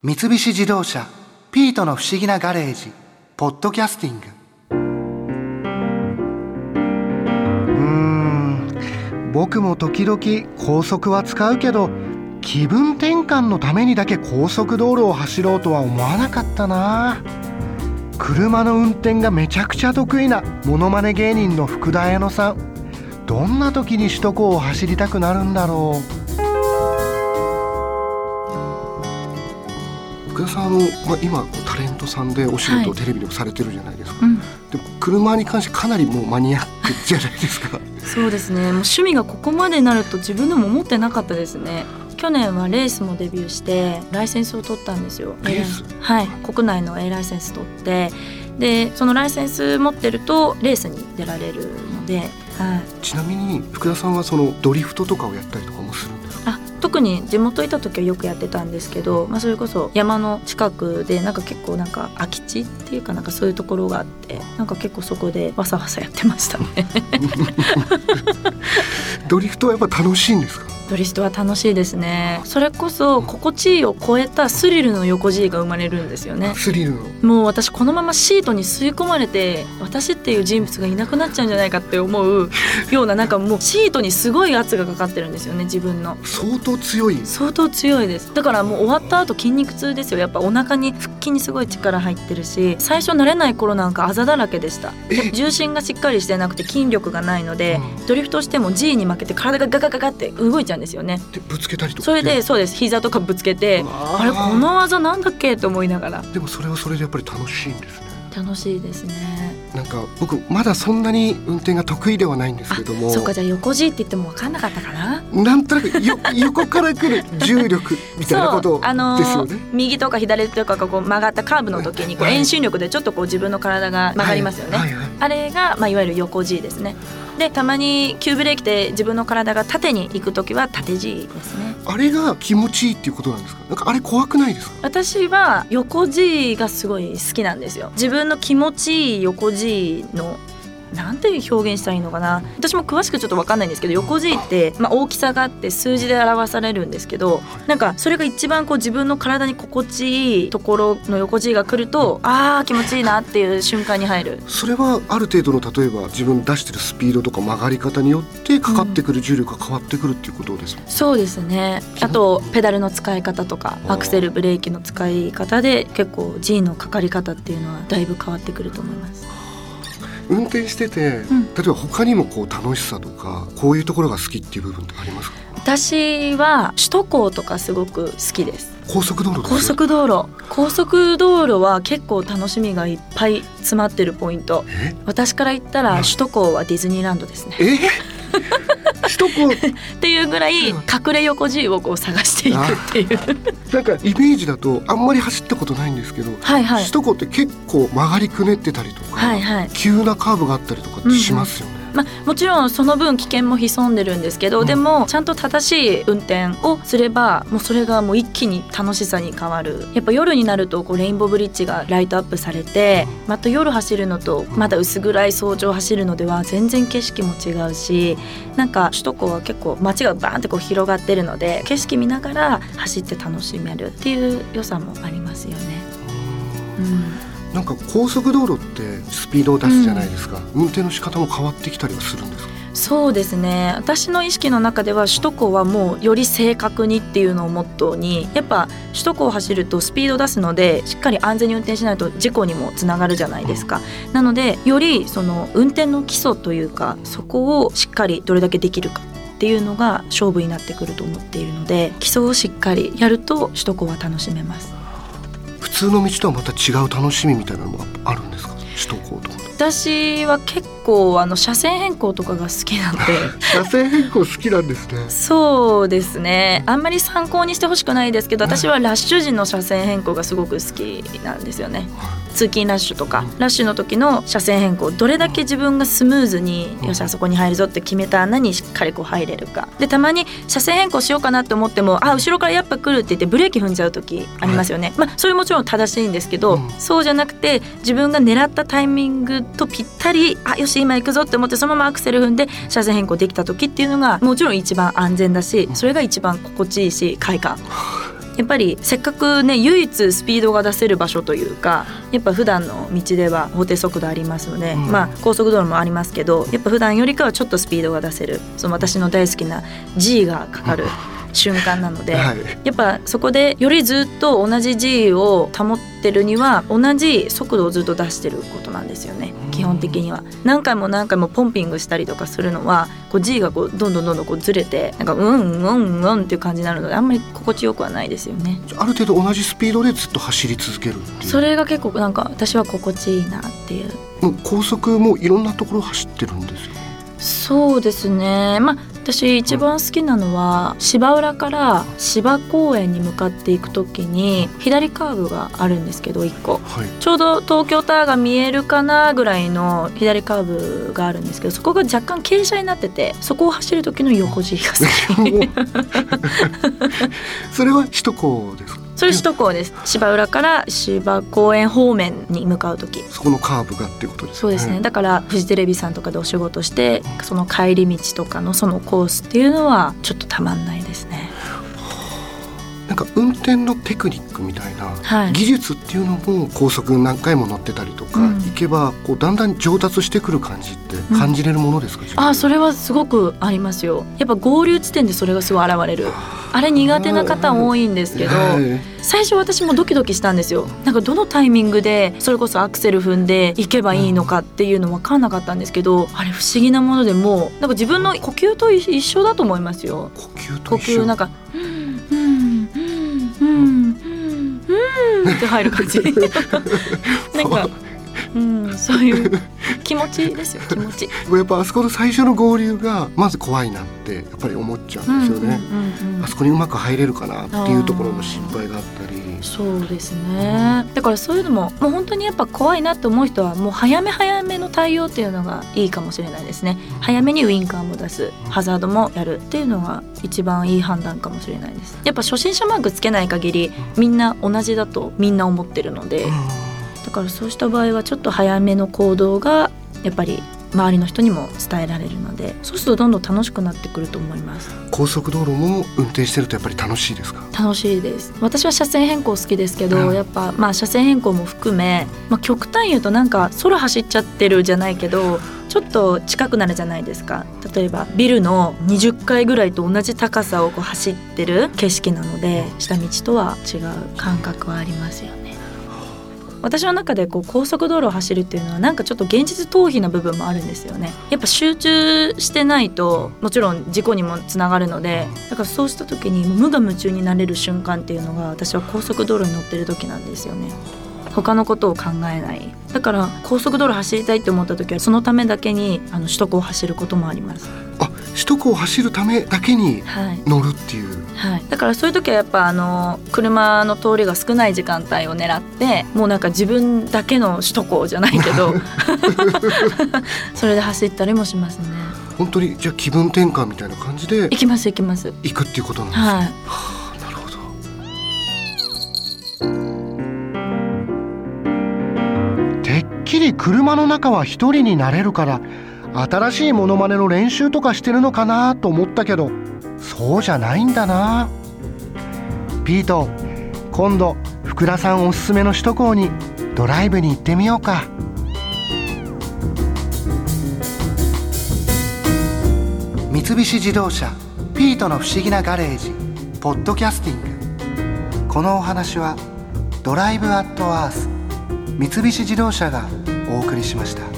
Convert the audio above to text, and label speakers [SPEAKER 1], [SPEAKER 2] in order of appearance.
[SPEAKER 1] 三菱自動車「ピートの不思議なガレージ」「ポッドキャスティング」うーん僕も時々高速は使うけど気分転換のためにだけ高速道路を走ろうとは思わなかったな。車の運転がめちゃくちゃ得意なモノマネ芸人の福田彩乃さん。どんな時に首都高を走りたくなるんだろう。さんまあ、今タレントさんでお仕事をテレビでもされてるじゃないですか、
[SPEAKER 2] うん、
[SPEAKER 1] でも車に関してかなりもうマニアックじゃないですか。
[SPEAKER 2] そうですね。もう趣味がここまでなると自分でも思ってなかったですね。去年はレースもデビューしてライセンスを取ったんですよ。
[SPEAKER 1] レース？
[SPEAKER 2] はい。国内の A ライセンス取って。でそのライセンス持ってるとレースに出られるので、はい、
[SPEAKER 1] ちなみに福田さんはそのドリフトとかをやったりとかもするんですか？
[SPEAKER 2] あ特に地元いた時はよくやってたんですけど、まあ、それこそ山の近くでなんか結構なんか空き地っていうかなんかそういうところがあってなんか結構そこでわさわさやってましたね。
[SPEAKER 1] ドリフトはやっぱ楽しいんですか？
[SPEAKER 2] ドリフトは楽しいですね。それこそ心地いいを超えたスリルの横 G が生まれるんですよね。
[SPEAKER 1] スリルの
[SPEAKER 2] もう私このままシートに吸い込まれて私っていう人物がいなくなっちゃうんじゃないかって思う ようななんかもうシートにすごい圧がかかってるんですよね自分の。
[SPEAKER 1] 相当強い。
[SPEAKER 2] 相当強いです。だからもう終わった後筋肉痛ですよ。やっぱお腹に腹筋にすごい力入ってるし最初慣れない頃なんかあざだらけでした。
[SPEAKER 1] え？
[SPEAKER 2] 重心がしっかりしてなくて筋力がないので、
[SPEAKER 1] うん。
[SPEAKER 2] ドリフトしても G に負けて体がガガガガって動いちゃうんですよね。
[SPEAKER 1] でぶつけたりとか。
[SPEAKER 2] それでそうです。膝とかぶつけてあれこの技なんだっけ？と思いながら。
[SPEAKER 1] でもそれはそれでやっぱり楽しいんですね。
[SPEAKER 2] 楽しいですね。
[SPEAKER 1] なんか僕まだそんなに運転が得意ではないんですけども。
[SPEAKER 2] そっかじゃあ横 G って言っても分かんなかったかな？
[SPEAKER 1] なんとなくよ横から来る重力みたいなこと
[SPEAKER 2] あのー
[SPEAKER 1] ですよね。
[SPEAKER 2] 右とか左とかがこう曲がったカーブの時にこう
[SPEAKER 1] はい。
[SPEAKER 2] 遠心力でちょっとこう自分の体が曲がりますよね、
[SPEAKER 1] はい。はい。はい。
[SPEAKER 2] あれが、まあ、いわゆる横 G ですねでたまに急ブレーキで自分の体が縦に行く時は縦 G ですね
[SPEAKER 1] あれが気持ちいいっていうことなんですか？なんかあれ怖くないですか？
[SPEAKER 2] 私は横 G がすごい好きなんですよ自分の気持ちいい横 G のなんて表現したらいいのかな。私も詳しくちょっと分かんないんですけど横 G って、まあ、大きさがあって数字で表されるんですけどなんかそれが一番こう自分の体に心地いいところの横 G が来るとあー気持ちいいなっていう瞬間に入る。
[SPEAKER 1] それはある程度の例えば自分出してるスピードとか曲がり方によってかかってくる重力が変わってくるっていうことですもん。
[SPEAKER 2] そうですね。あとペダルの使い方とかアクセルブレーキの使い方で結構 G のかかり方っていうのはだいぶ変わってくると思います
[SPEAKER 1] 運転してて、
[SPEAKER 2] ん。
[SPEAKER 1] 例えば他にもこう楽しさとかこういうところが好きっていう部分ってありますか？
[SPEAKER 2] 私は首都高とかすごく好きです。
[SPEAKER 1] 高速道路
[SPEAKER 2] 高速道路。高速道路は結構楽しみがいっぱい詰まってるポイント。
[SPEAKER 1] え？
[SPEAKER 2] 私から言ったら首都高はディズニーランドですね。
[SPEAKER 1] え？首都高？
[SPEAKER 2] っていうぐらい隠れ横 G をこう探していくっていう。
[SPEAKER 1] なんかイメージだとあんまり走ったことないんですけど、
[SPEAKER 2] はいはい。
[SPEAKER 1] 首都高って結構曲がりくねってたりとか、
[SPEAKER 2] はいはい。
[SPEAKER 1] 急なカーブがあったりとかしますよね。
[SPEAKER 2] まあ、もちろんその分危険も潜んでるんですけど、
[SPEAKER 1] うん。
[SPEAKER 2] でもちゃんと正しい運転をすればもうそれがもう一気に楽しさに変わる。やっぱ夜になるとこうレインボーブリッジがライトアップされてまた夜走るのとまだ薄暗い早朝走るのでは全然景色も違うしなんか首都高は結構街がバーンってこう広がってるので景色見ながら走って楽しめるっていう良さもありますよね。うん
[SPEAKER 1] なんか高速道路ってスピードを出すじゃないですか、運転の仕方も変わってきたりはするんですか？
[SPEAKER 2] そうですね。私の意識の中では首都高はもうより正確にっていうのをモットーにやっぱ首都高を走るとスピード出すのでしっかり安全に運転しないと事故にもつながるじゃないですか、なのでよりその運転の基礎というかそこをしっかりどれだけできるかっていうのが勝負になってくると思っているので基礎をしっかりやると首都高は楽しめます。
[SPEAKER 1] 普通の道とはまた違う楽しみみたいなのもあるんですか？首都高とか。
[SPEAKER 2] 私は結構あの車線変更とかが好きなので。
[SPEAKER 1] 車線変更好きなんですね。
[SPEAKER 2] そうですね。あんまり参考にしてほしくないですけど私はラッシュ時の車線変更がすごく好きなんですよね。通勤ラッシュとかラッシュの時の車線変更どれだけ自分がスムーズによしあそこに入るぞって決めた穴にしっかりこう入れるか。でたまに車線変更しようかなって思ってもあ後ろからやっぱ来るって言ってブレーキ踏んじゃう時ありますよね、まあそれもちろん正しいんですけど、
[SPEAKER 1] うん。
[SPEAKER 2] そうじゃなくて自分が狙ったタイミングとぴったりあよし今行くぞって思ってそのままアクセル踏んで車線変更できた時っていうのがもちろん一番安全だしそれが一番心地いいし快感やっぱりせっかくね唯一スピードが出せる場所というかやっぱ普段の道では法定速度ありますので、
[SPEAKER 1] うん。
[SPEAKER 2] まあ高速道路もありますけどやっぱ普段よりかはちょっとスピードが出せるその私の大好きな G がかかる瞬間なので。
[SPEAKER 1] はい。
[SPEAKER 2] やっぱそこでよりずっと同じ G を保ってるには同じ速度をずっと出してることなんですよね。
[SPEAKER 1] うん。
[SPEAKER 2] 基本的には。何回も何回もポンピングしたりとかするのはこう G がこうどんどんどんどんこうずれてなんかうんうんうんっていう感じになるのであんまり心地よくはないですよね。
[SPEAKER 1] ある程度同じスピードでずっと走り続ける
[SPEAKER 2] それが結構なんか私は心地いいなっていう。
[SPEAKER 1] もう高速もいろんなところ走ってるんですよ
[SPEAKER 2] そうですね。まあ私一番好きなのは芝浦から芝公園に向かっていく時に左カーブがあるんですけど1個。
[SPEAKER 1] はい。
[SPEAKER 2] ちょうど東京タワーが見えるかなぐらいの左カーブがあるんですけどそこが若干傾斜になっててそこを走る時の横 G が好き
[SPEAKER 1] それは首都高ですか？
[SPEAKER 2] それ首都高です。芝浦から芝公園方面に向かう時。
[SPEAKER 1] そこのカーブがっていうことです
[SPEAKER 2] そうですね、だからフジテレビさんとかでお仕事してその帰り道とかのそのコースっていうのはちょっとたまんないですね。
[SPEAKER 1] なんか運転のテクニックみたいな
[SPEAKER 2] はい。
[SPEAKER 1] 技術っていうのも高速何回も乗ってたりとか、
[SPEAKER 2] うん。
[SPEAKER 1] 行けばこうだんだん上達してくる感じって感じれるものですか、
[SPEAKER 2] あそ
[SPEAKER 1] れ
[SPEAKER 2] れはすごくありますよ。やっぱ合流地点でそれがすごい現れるあれ苦手な方多いんですけど最初私もドキドキしたんですよ。なんかどのタイミングでそれこそアクセル踏んで行けばいいのかっていうの分かんなかったんですけどあれ不思議なものでもうなんか自分の呼吸と一緒だと思いますよ。
[SPEAKER 1] 呼吸と
[SPEAKER 2] 呼
[SPEAKER 1] 一緒。
[SPEAKER 2] 吸なんか「うんうんうんうんうんうん」って入る感じなんかうんそういう気持ちですよ気持ち。
[SPEAKER 1] やっぱあそこの最初の合流がまず怖いなってやっぱり思っちゃうんですよね、
[SPEAKER 2] うんうんうんうん。
[SPEAKER 1] あそこにうまく入れるかなっていうところの心配があったり。
[SPEAKER 2] そうですね。だからそういうのももう本当にやっぱ怖いなって思う人はもう早め早めの対応っていうのがいいかもしれないですね。早めにウインカーも出すハザードもやるっていうのが一番いい判断かもしれないです。やっぱ初心者マークつけない限りみんな同じだとみんな思ってるのでだからそうした場合はちょっと早めの行動がやっぱり周りの人にも伝えられるのでそうするとどんどん楽しくなってくると思います。
[SPEAKER 1] 高速道路も運転してるとやっぱり楽しいですか？
[SPEAKER 2] 楽しいです。私は車線変更好きですけど、
[SPEAKER 1] うん。
[SPEAKER 2] やっぱまあ車線変更も含め、まあ、極端言うとなんか空走っちゃってるじゃないけどちょっと近くなるじゃないですか。例えばビルの20階ぐらいと同じ高さをこう走ってる景色なので下道とは違う感覚はありますよね私の中でこう高速道路を走るっていうのはなんかちょっと現実逃避な部分もあるんですよね。やっぱ集中してないともちろん事故にもつながるのでだからそうした時に無我夢中になれる瞬間っていうのが私は高速道路に乗ってる時なんですよね。他のことを考えない。だから高速道路走りたいって思った時はそのためだけにあの首都高を走ることもあります。
[SPEAKER 1] あ首都高を走るためだけに
[SPEAKER 2] はい。
[SPEAKER 1] 乗るっていう。
[SPEAKER 2] はい、だからそういう時はやっぱあの車の通りが少ない時間帯を狙ってもうなんか自分だけの首都高じゃないけど それで走ったりもしますね。
[SPEAKER 1] 本当にじゃあ気分転換みたいな感じで
[SPEAKER 2] 行きます行きます。
[SPEAKER 1] 行くっていうことなんですね、
[SPEAKER 2] はい。
[SPEAKER 1] はあなるほど。てっきり車の中は一人になれるから新しいモノマネの練習とかしてるのかなと思ったけどそうじゃないんだな。ピート今度福田さんおすすめの首都高にドライブに行ってみようか。三菱自動車ピートの不思議なガレージポッドキャスティング。このお話はドライブアットアース三菱自動車がお送りしました。